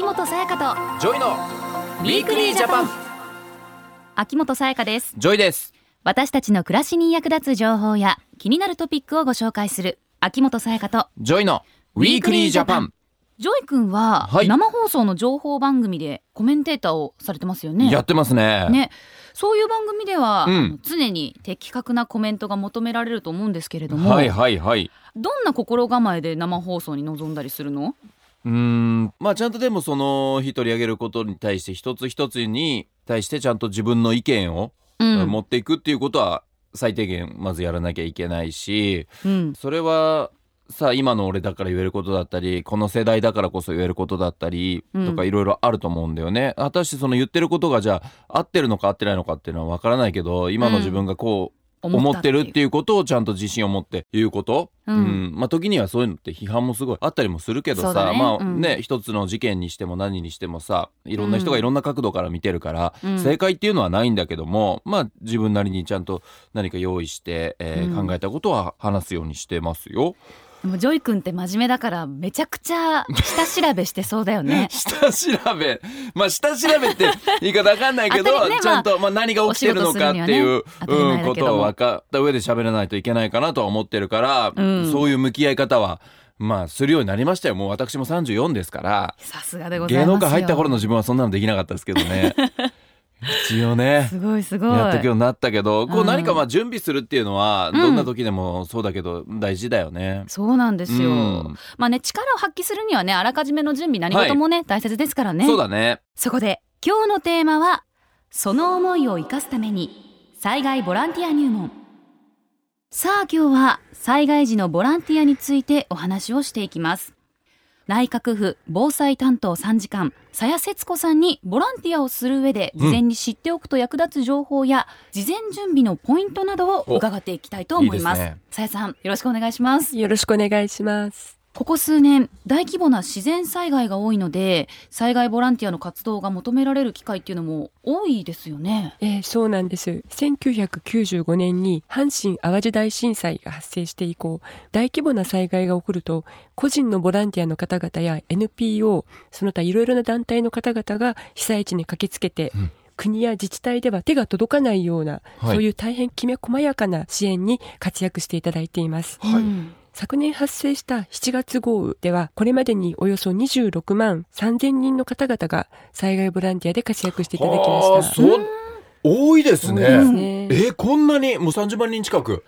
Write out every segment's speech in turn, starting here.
秋元才加と JOY の Weekly Japan。秋元才加です。 JOY です。私たちの暮らしに役立つ情報や気になるトピックをご紹介する秋元才加と JOY の Weekly Japan。 JOY 君ははい。生放送の情報番組でコメンテーターをされてますよね。やってますね。ね。そういう番組では、うん。常に的確なコメントが求められると思うんですけれども、はいはいはい。どんな心構えで生放送に臨んだりするの？うーん。まあちゃんとでもその日取り上げることに対して一つ一つに対してちゃんと自分の意見を、うん。持っていくっていうことは最低限まずやらなきゃいけないしうん。それはさ今の俺だから言えることだったりこの世代だからこそ言えることだったりうん。とかいろいろあると思うんだよね。果たしてその言ってることがじゃあ合ってるのか合ってないのかっていうのは分からないけど今の自分がこう思ってるっていう。ことをちゃんと自信を持って言うこと、ううん。んまあ時にはそういうのって批判もすごいあったりもするけどそうだね。さまあうん。ね一つの事件にしても何にしてもさいろんな人がいろんな角度から見てるから、うん。正解っていうのはないんだけどもまあ自分なりにちゃんと何か用意して、えーうん。考えたことは話すようにしてますよ。でも JOY 君って真面目だからめちゃくちゃ下調べしてそうだよね。下調べ。まあ下調べって言い方わかんないけど、ねちゃんと、まあ、何が起きてるのかっていう、ね。うん、ことを分かった上で喋らないといけないかなとは思ってるから、うん。そういう向き合い方はまあするようになりましたよ。もう私も34ですから。さすがでございますよ。芸能界入った頃の自分はそんなのできなかったですけどね一応ね。すごいすごい。やっていくようになったけどこううん何かまあ準備するっていうのはうん。どんな時でもそうだけど大事だよね。そうなんですよ、うん。まあね力を発揮するにはねあらかじめの準備何事もね、大切ですからね。そうだね。そこで今日のテーマはその思いを生かすために災害ボランティア入門。さあ今日は災害時のボランティアについてお話をしていきます内閣府防災担当参事官佐谷節子さんにボランティアをする上で事前に知っておくと役立つ情報や事前準備のポイントなどを伺っていきたいと思います。おいいね。佐谷さんよろしくお願いします。よろしくお願いします。ここ数年大規模な自然災害が多いので災害ボランティアの活動が求められる機会っていうのも多いですよね。えーそうなんです。1995年に阪神淡路大震災が発生して以降、大規模な災害が起こると、個人のボランティアの方々や NPO、その他いろいろな団体の方々が被災地に駆けつけて、うん国や自治体では手が届かないような、はいそういう大変きめ細やかな支援に活躍していただいています。はいうん昨年発生した7月豪雨では、これまでにおよそ26万3000人の方々が災害ボランティアで活躍していただきまはあした。そう多いですそうですね。ね。えーこんなにもう30万人近く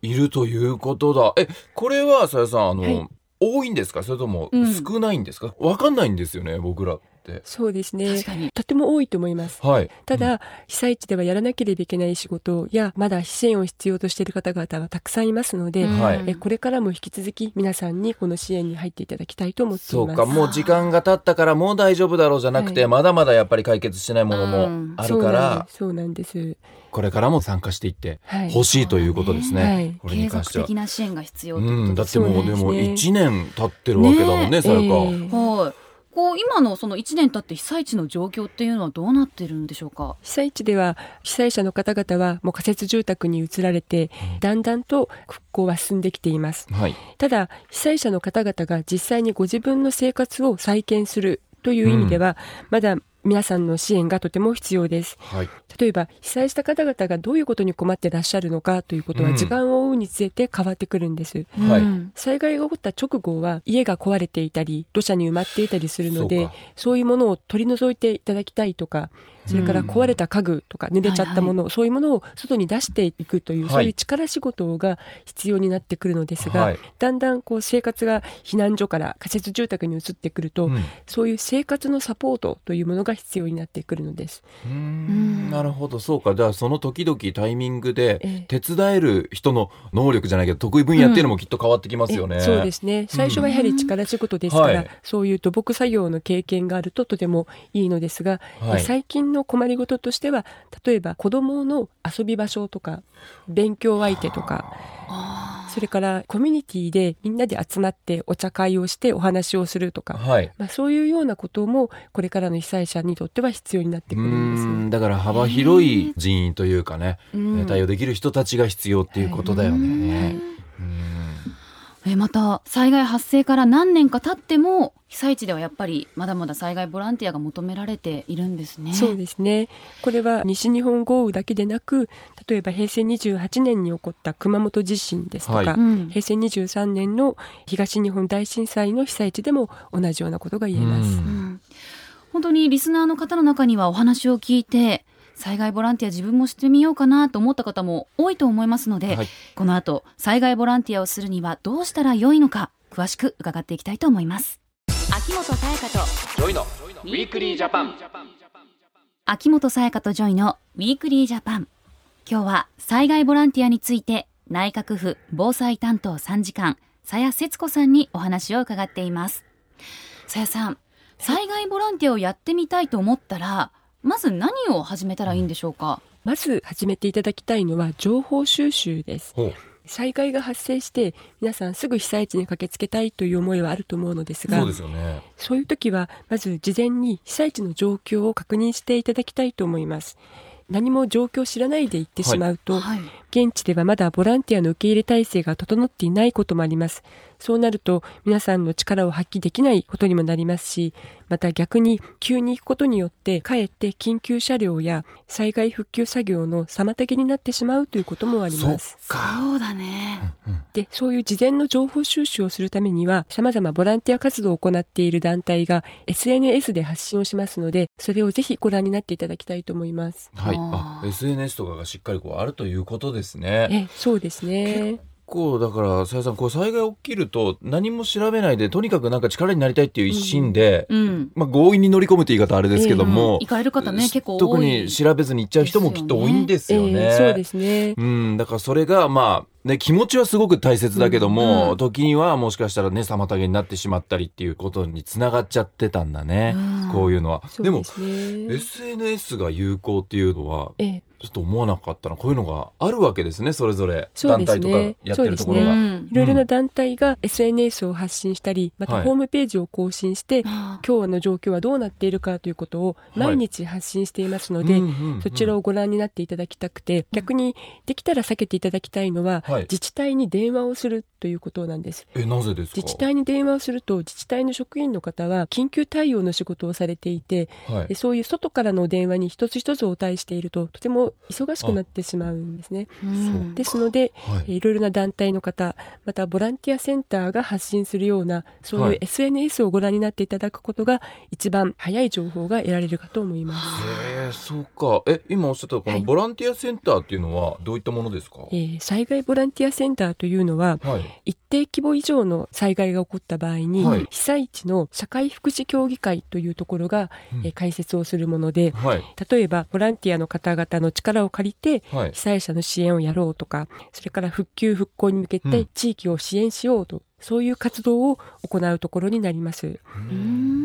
いるということだ。えこれはさやさんあの、はい多いんですか？それともうん少ないんですか？わかんないんですよね僕らって。そうですね確。かに。とても多いと思います。はい。ただ、被災地ではやらなければいけない仕事や、まだ支援を必要としている方々はたくさんいますので、うんはいえこれからも引き続き皆さんにこの支援に入っていただきたいと思っています。そうかもう時間が経ったからもう大丈夫だろうじゃなくて、はいまだまだやっぱり解決してないものうんもあるから、そうなんです。そうなんですこれからも参加していってはい。ほしいということですね。はいこれに継続関しては的。な支援が必要ってうん、だことですってもうでもそうですね1年経ってるわけだもんねねさやか。ええはい。こう今のその1年経って被災地の状況っていうのはどうなってるんでしょうか？被災地では被災者の方々はもう仮設住宅に移られて、だんだんと復興は進んできています。はい。ただ被災者の方々が実際にご自分の生活を再建するという意味では、まだ皆さんの支援がとても必要です。はい。例えば被災した方々がどういうことに困ってらっしゃるのかということうん。は時間を追うにつれて変わってくるんです、はい。うん災害が起こった直後は家が壊れていたり土砂に埋まっていたりするのでそういうものを取り除いていただきたいとかそれから壊れた家具とか濡れちゃったもの、そういうものを外に出していくという、はい。そういう力仕事が必要になってくるのですが、はい。だんだんこう生活が避難所から仮設住宅に移ってくると、うん。そういう生活のサポートというものが必要になってくるのです。うーん。なるほど。そうか。じゃあその時々タイミングでえ手伝える人の能力じゃないけど得意分野っていうのもきっと変わってきますよね。えそうですね。最初はやはり力仕事ですから、はい。そういう土木作業の経験があるととてもいいのですが、はい。最近の困りごととしては例えば子どもの遊び場所とか勉強相手とかあそれからコミュニティでみんなで集まってお茶会をしてお話をするとか、はい。まあ、そういうようなこともこれからの被災者にとっては必要になってうくるんですーんだから幅広い人員というかね、ーうん。対応できる人たちが必要っていうことだよね。うん。えまた災害発生から何年か経っても被災地ではやっぱりまだまだ災害ボランティアが求められているんですね。そうですね。これは西日本豪雨だけでなく、例えば平成28年に起こった熊本地震ですとか、はいうん平成23年の東日本大震災の被災地でも同じようなことが言えます。うんうん本当にリスナーの方の中にはお話を聞いて災害ボランティア自分もしてみようかなと思った方も多いと思いますので、はいこの後災害ボランティアをするにはどうしたらよいのか詳しく伺っていきたいと思います秋元才加と JOY の Weekly Japan。秋元才加と JOY の Weekly Japan。今日は災害ボランティアについて内閣府防災担当参事官佐谷節子さんにお話を伺っています。佐谷さん災害ボランティアをやってみたいと思ったらまず何を始めたらいいんでしょうか？まず始めていただきたいのは情報収集です。災害が発生して皆さんすぐ被災地に駆けつけたいという思いはあると思うのですがそうですよね。そういう時はまず事前に被災地の状況を確認していただきたいと思います。何も状況を知らないで行ってしまうと、はい。現地ではまだボランティアの受け入れ体制が整っていないこともあります。そうなると皆さんの力を発揮できないことにもなりますし、また逆に急に行くことによってかえって緊急車両や災害復旧作業の妨げになってしまうということもあります。かそうだねで、そういう事前の情報収集をするためには、様々ボランティア活動を行っている団体が SNS で発信をしますので、それをぜひご覧になっていただきたいと思います。はいあ SNS とかがしっかりこうあるということですねえ、そうですね。こうだからさやさんこう災害起きると何も調べないでとにかくなんか力になりたいっていう一心で、うんまあ強引に乗り込むって言い方あれですけども、行かれる方ね結構多い。特に調べずに行っちゃう人もきっと多いんですよね。ええそうですね。うん、だからそれがまあね気持ちはすごく大切だけども、うん時にはもしかしたらね妨げになってしまったりっていうことにつながっちゃってたんだね、うんこういうのは。でもですね。SNS が有効っていうのはええ。ちょっと思わなかったなこういうのがあるわけですねそれぞれ。団体とかやってるところが。いろいろな団体が SNS を発信したり、またはい。ホームページを更新して、あ今日の状況はどうなっているかということを毎日発信していますので、そちらをご覧になっていただきたくて、逆にできたら避けていただきたいのは、はい自治体に電話をするということなんです。えなぜですか？自治体に電話をすると、自治体の職員の方は緊急対応の仕事をされていて、はい。でそういう外からの電話に一つ一つお答えしていると、とても忙しくなってしまうんですね。うんですので、はい。いろいろな団体の方、またボランティアセンターが発信するような、そうはい。いう SNS をご覧になっていただくことが、一番早い情報が得られるかと思います。へえそうか。え今おっしゃったこのはい。ボランティアセンターっていうのはどういったものですか、えー災害ボランティアセンターというのは、はい。一定規模以上の災害が起こった場合に、はい。被災地の社会福祉協議会というところが、うん。えー開設をするもので、はい。例えばボランティアの方々の力を借りて、はい。被災者の支援をやろうとか、それから復旧復興に向けてうん。地域を支援しようと、そういう活動を行うところになります。うん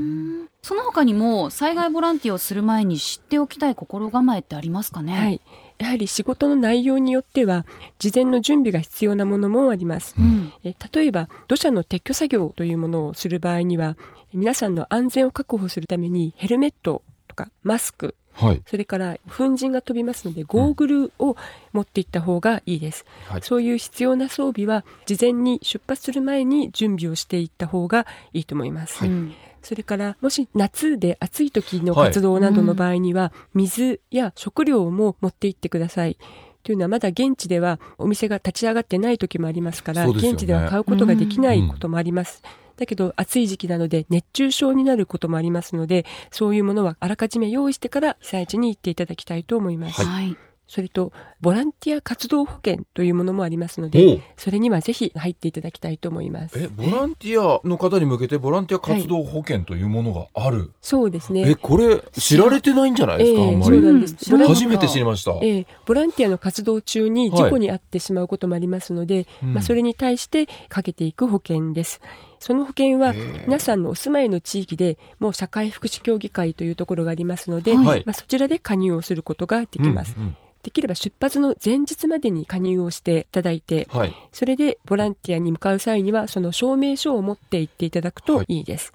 その他にも災害ボランティアをする前に知っておきたい心構えってありますかね？はい。やはり仕事の内容によっては、事前の準備が必要なものもあります。うんえ例えば、土砂の撤去作業というものをする場合には、皆さんの安全を確保するためにヘルメットとかマスク、はいそれから粉塵が飛びますので、ゴーグルを持っていった方がいいです。はいそういう必要な装備は、事前に出発する前に準備をしていった方がいいと思います。うんそれから、もし夏で暑い時の活動などの場合には、水や食料も持って行ってください。というのはまだ現地ではお店が立ち上がってない時もありますから、ね現地では買うことができなうんいこともあります。だけど暑い時期なので熱中症になることもありますので、そういうものはあらかじめ用意してから被災地に行っていただきたいと思います。はいそれと、ボランティア活動保険というものもありますので、それにはぜひ入っていただきたいと思います。えボランティアの方に向けてボランティア活動保険というものがある、そうですね。えこれ知られてないんじゃないですか、ええあんまりそうなんです。うんボラン初めて知りました、ええボランティアの活動中に事故に遭ってしまうこともありますので、うんまあ、それに対してかけていく保険です。その保険は皆さんのお住まいの地域でもう社会福祉協議会というところがありますので、はい。まあ、そちらで加入をすることができます。うんうんできれば出発の前日までに加入をしていただいて、はい。それでボランティアに向かう際にはその証明書を持って行っていただくとい。いです。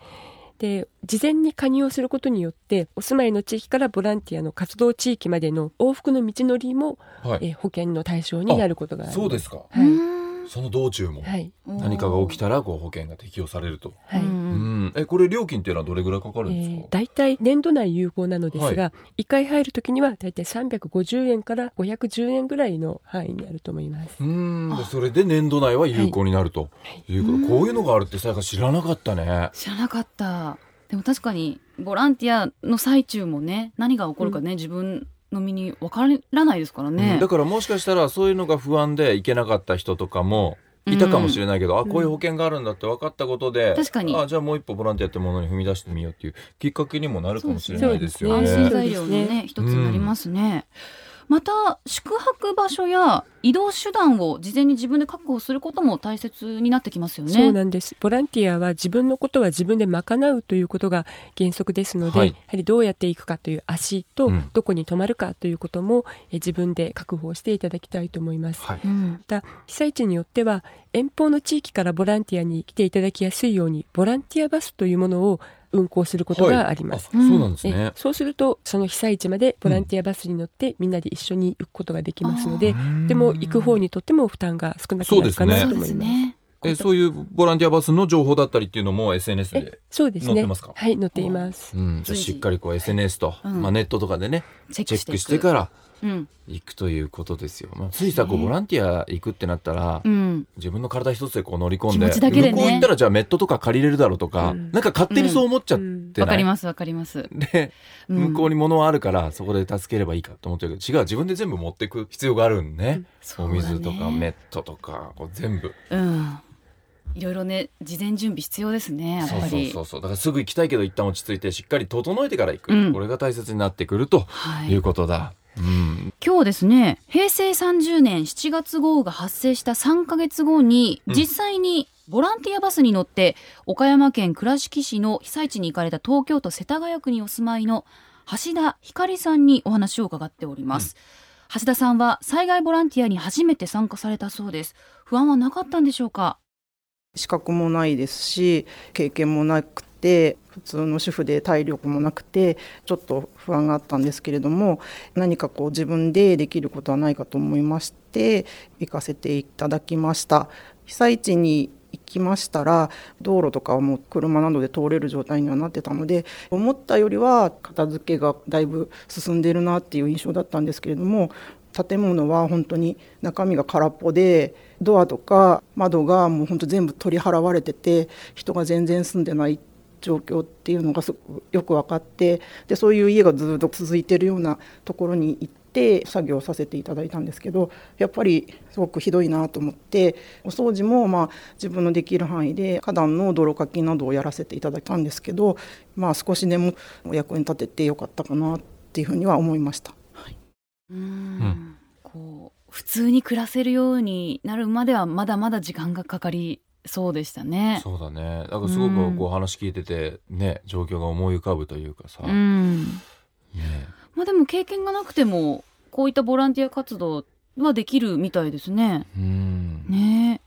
で事前に加入をすることによってお住まいの地域からボランティアの活動地域までの往復の道のりも、はい。えー保険の対象になることがあります。そうですか。はい。うんその道中もはい。何かが起きたらこう保険が適用されると。はい。うんうん、えこれ料金っていうのはどれぐらいかかるんですか？えー、大体年度内有効なのですが、一回入るときには大体350円から510円ぐらいの範囲になると思います。うん、でそれで年度内は有効になるということ、こういうのがあるってさやか知らなかったね。知らなかったでも確かにボランティアの最中もね何が起こるかね、自分の身に分からないですからね、うん。だからもしかしたらそういうのが不安で行けなかった人とかもいたかもしれないけど、あこういう保険があるんだって分かったことで、確かに。あじゃあもう一歩ボランティアってものに踏み出してみようっていうきっかけにもなるかもしれないですよね。安心材料のそうですね一つになりますね、また宿泊場所や移動手段を事前に自分で確保することも大切になってきますよね。そうなんです。ボランティアは自分のことは自分で賄うということが原則ですので、はい。やはりどうやっていくかという足とうん。どこに泊まるかということも、え自分で確保していただきたいと思います。はい。うん。また被災地によっては遠方の地域からボランティアに来ていただきやすいようにボランティアバスというものを運行することがあります。はいあそうなんですえね。そうするとその被災地までボランティアバスに乗ってみんなで一緒に行くことができますので、でも行く方にとっても負担が少なくなるかなそうでと思います。えそういうボランティアバスの情報だったりっていうのも SNS でえ、そうですね。載ってますか？はい、載っています。うん、じゃあしっかりこう SNS と、うん。まあ、ネットとかでねチェックしてからうん行くということですよ。まあ、ついさこうボランティア行くってなったら、うん。自分の体一つでこう乗り込んで向こう行ったらじゃあメットとか借りれるだろうとか、うん。なんか勝手にそう思っちゃってわかりますわかります、でうん。向こうに物はあるからそこで助ければいいかと思ってるけど違う自分で全部持っていく必要があるんね、そうだね。お水とかメットとかこう全部。うん。いろいろね事前準備必要ですねやっそうぱりそうそうそう。だからすぐ行きたいけど一旦落ち着いてしっかり整えてから行く、うん。これが大切になってくるとはい。いうことだ、うん今日ですね平成30年7月豪雨が発生した3ヶ月後にうん。実際にボランティアバスに乗って岡山県倉敷市の被災地に行かれた東京都世田谷区にお住まいの橋田光さんにお話を伺っております、橋田さんは災害ボランティアに初めて参加されたそうです。不安はなかったんでしょうか？資格もないですし経験もなくて普通の主婦で体力もなくてちょっと不安があったんですけれども何かこう自分でできることはないかと思いまして行かせていただきました。被災地に行きましたら道路とかはもう車などで通れる状態にはなってたので思ったよりは片付けがだいぶ進んでるなっていう印象だったんですけれども建物は本当に中身が空っぽでドアとか窓がもう本当全部取り払われてて人が全然住んでないっ状況っていうのがすごくよく分かってでそういう家がずっと続いてるようなところに行って作業させていただいたんですけどやっぱりすごくひどいなと思ってお掃除もまあ自分のできる範囲で花壇の泥かきなどをやらせていただいたんですけどまあ少しでもお役に立ててよかったかなっていうふうには思いました。うん。ん。こう普通に暮らせるようになるまではまだまだ時間がかかりそうでしたね。そうだね。だからすごくこう話聞いててね状況が思い浮かぶというかさ、うん。ね。まあでも経験がなくてもこういったボランティア活動はできるみたいですね。うん。ね。え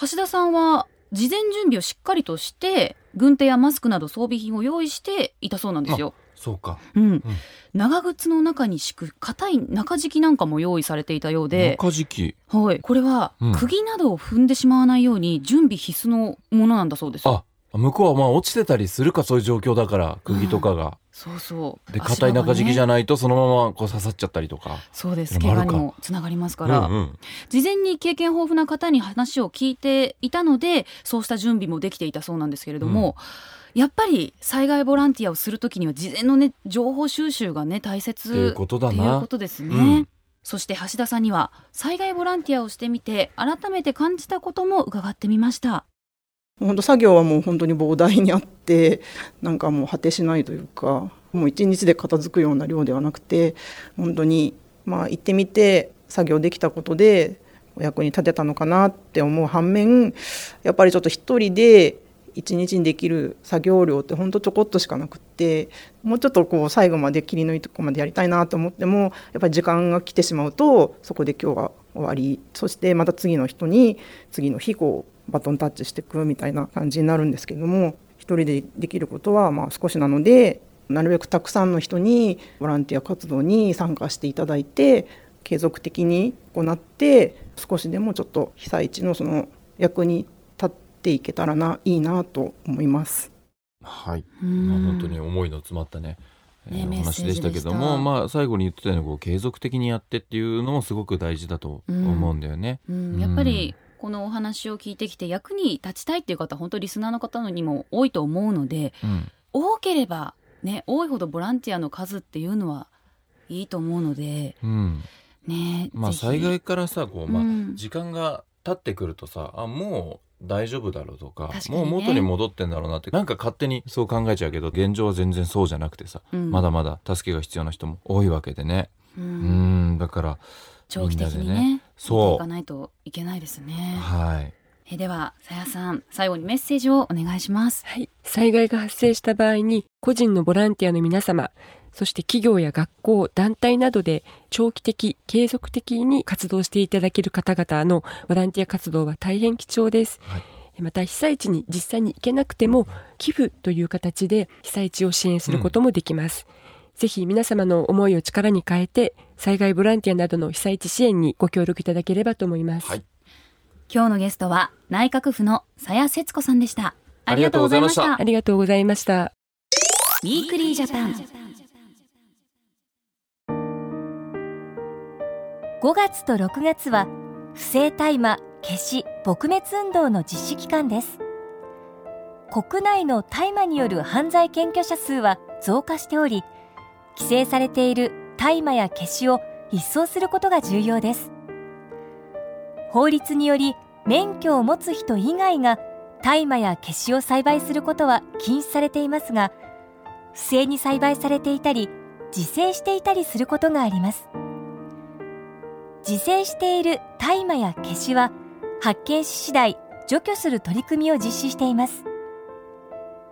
橋田さんは事前準備をしっかりとして軍手やマスクなど装備品を用意していたそうなんですよ。そうか。うん、長靴の中に敷く硬い中敷きなんかも用意されていたようで、中敷き。はい、これはうん。釘などを踏んでしまわないように準備必須のものなんだそうです。あ向こうはまあ落ちてたりするかそういう状況だから釘とかが、そうそう。で硬い中敷きじゃい。ないとそのままこう刺さっちゃったりとか。そうです。怪我にもつながりますから、うんうん。事前に経験豊富な方に話を聞いていたので、そうした準備もできていたそうなんですけれども、やっぱり災害ボランティアをするときには事前のね情報収集がね大切っていうことだなっていうことですね。うんそして橋田さんには災害ボランティアをしてみて改めて感じたことも伺ってみました。本当作業はもう本当に膨大にあってなんかもう果てしないというかもう一日で片付くような量ではなくて本当にまあ行ってみて作業できたことでお役に立てたのかなって思う反面やっぱりちょっと一人で一日にできる作業量って本当ちょこっとしかなくってもうちょっとこう最後まで切り抜いとこまでやりたいなと思ってもやっぱり時間が来てしまうとそこで今日は終わり。そしてまた次の人に次の日こうバトンタッチしていくみたいな感じになるんですけども一人でできることはまあ少しなのでなるべくたくさんの人にボランティア活動に参加していただいて継続的に行って少しでもちょっと被災地のその役にっていけたらないいなと思います。はい、うん。まあ、本当に思いの詰まったねえーねお話でしたけどもまあ最後に言ってたようにこう継続的にやってっていうのもすごく大事だと思うんだよね。うん、やっぱりこのお話を聞いてきて役に立ちたいっていう方本当リスナーの方にも多いと思うのでうん。多ければね多いほどボランティアの数っていうのはいいと思うのでうん。ねまあ災害からさこう、まあうん。時間が経ってくるとさあもう大丈夫だろうとかねもう元に戻ってんだろうなってなんか勝手にそう考えちゃうけど現状は全然そうじゃなくてさ、うんまだまだ助けが必要な人も多いわけでね。ううんんだから長期的にみんなでねそういかないといけないですね。はいえではさやさん最後にメッセージをお願いします。はい。災害が発生した場合に、個人のボランティアの皆様、そして企業や学校、団体などで長期的、継続的に活動していただける方々のボランティア活動は大変貴重です。はいまた被災地に実際に行けなくても寄付という形で被災地を支援することもできます。ぜひ皆様の思いを力に変えて災害ボランティアなどの被災地支援にご協力いただければと思います。はい今日のゲストは内閣府のさや節子さんでした。ありがとうございましたあありがとうございました。 Weekly Japan。5月と6月は不正大麻けし撲滅運動の実施期間です。国内の大麻による犯罪検挙者数は増加しており規制されている大麻や消しを一掃することが重要です。法律により免許を持つ人以外が大麻や消しを栽培することは禁止されていますが不正に栽培されていたり自生していたりすることがあります。自生している大麻や消しは発見し次第除去する取り組みを実施しています。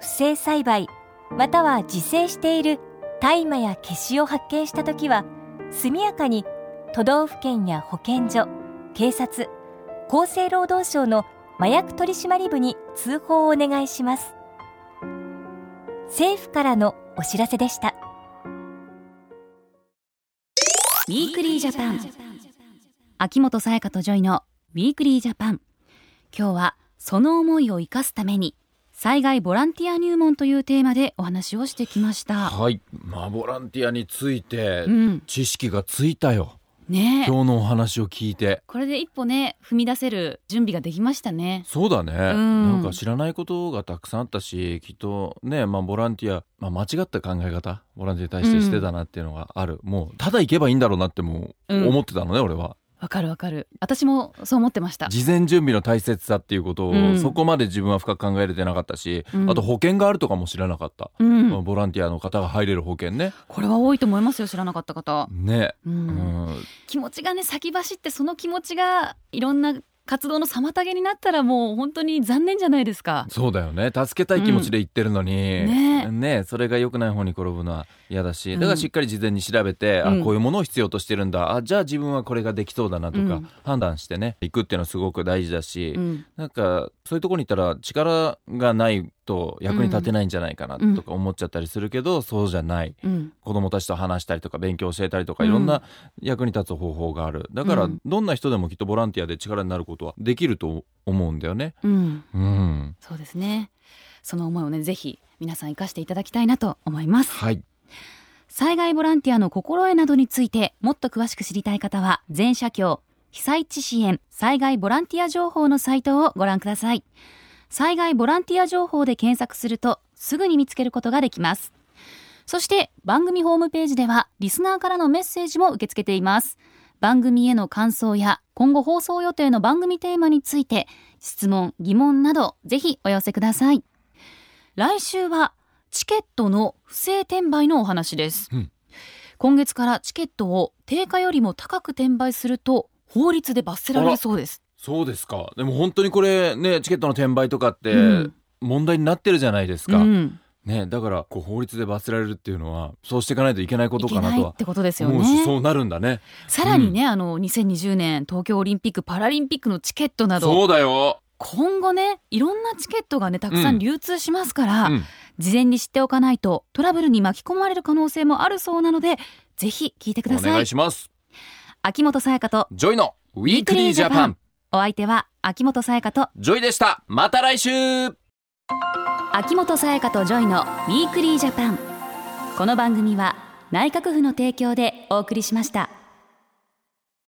不正栽培または自生している大麻や消しを発見したときは速やかに都道府県や保健所警察厚生労働省の麻薬取締部に通報をお願いします。政府からのお知らせでした。Weekly Japan。秋元才加と JOY の Weekly Japan。今日はその思いを生かすために災害ボランティア入門というテーマでお話をしてきました。はいまあボランティアについてうん。知識がついたよ、ねえ。今日のお話を聞いてこれで一歩ね踏み出せる準備ができましたね。そうだね、んなんか知らないことがたくさんあったしきっとね、まあ、ボランティア、まあ、間違った考え方ボランティアに対してしてたなっていうのがある、もうただ行けばいいんだろうなってもううん思ってたのね、俺はわかるわかる。私もそう思ってました。事前準備の大切さっていうことを、うんそこまで自分は深く考えれてなかったし、うんあと保険があるとかも知らなかった、うん。まあボランティアの方が入れる保険ねこれは多いと思いますよ知らなかった方。ね、う。うんん、気持ちがね先走ってその気持ちがいろんな活動の妨げになったらもう本当に残念じゃないですか。そうだよね。助けたい気持ちで言ってるのに、ね。ね。それが良くない方に転ぶのは嫌だし。うん。だからしっかり事前に調べて、うん。あこういうものを必要としてるんだ。あじゃあ自分はこれができそうだなとか、うん。判断してね。行くっていうのはすごく大事だし、うん。なんかそういうところに行ったら力がないと役に立てないんじゃないかなとか思っちゃったりするけど、そうじゃないうん。子供たちと話したりとか勉強教えたりとかうんいろんな役に立つ方法があるだからうんどんな人でもきっとボランティアで力になることはできると思うんだよね。うん。うん、そうですね。その思いをねぜひ皆さん生かしていただきたいなと思います。はい災害ボランティアの心得などについてもっと詳しく知りたい方は全社協被災地支援災害ボランティア情報のサイトをご覧ください災害ボランティア情報で検索するとすぐに見つけることができます。そして番組ホームページではリスナーからのメッセージも受け付けています。番組への感想や今後放送予定の番組テーマについて質問疑問などぜひお寄せください。来週はチケットの不正転売のお話です、うん。今月からチケットを定価よりも高く転売すると法律で罰せられるそうですそうですか。でも本当にこれねチケットの転売とかってうん。問題になってるじゃないですか、うん、ねだからこう法律で罰せられるっていうのはそうしていかないといけないことかなとはないってことですよね。そうなるんだね。さらにね、あの2020年東京オリンピック・パラリンピックのチケットなどそうだよ、今後ねいろんなチケットがねたくさん流通しますから、うん。事前に知っておかないとトラブルに巻き込まれる可能性もあるそうなのでぜひ聞いてください。お願いします。秋元才加と JOY の Weekly Japanお相手は秋元才加と JOY でした。また来週。秋元才加と JOY のウィークリージャパン。この番組は内閣府の提供でお送りしました。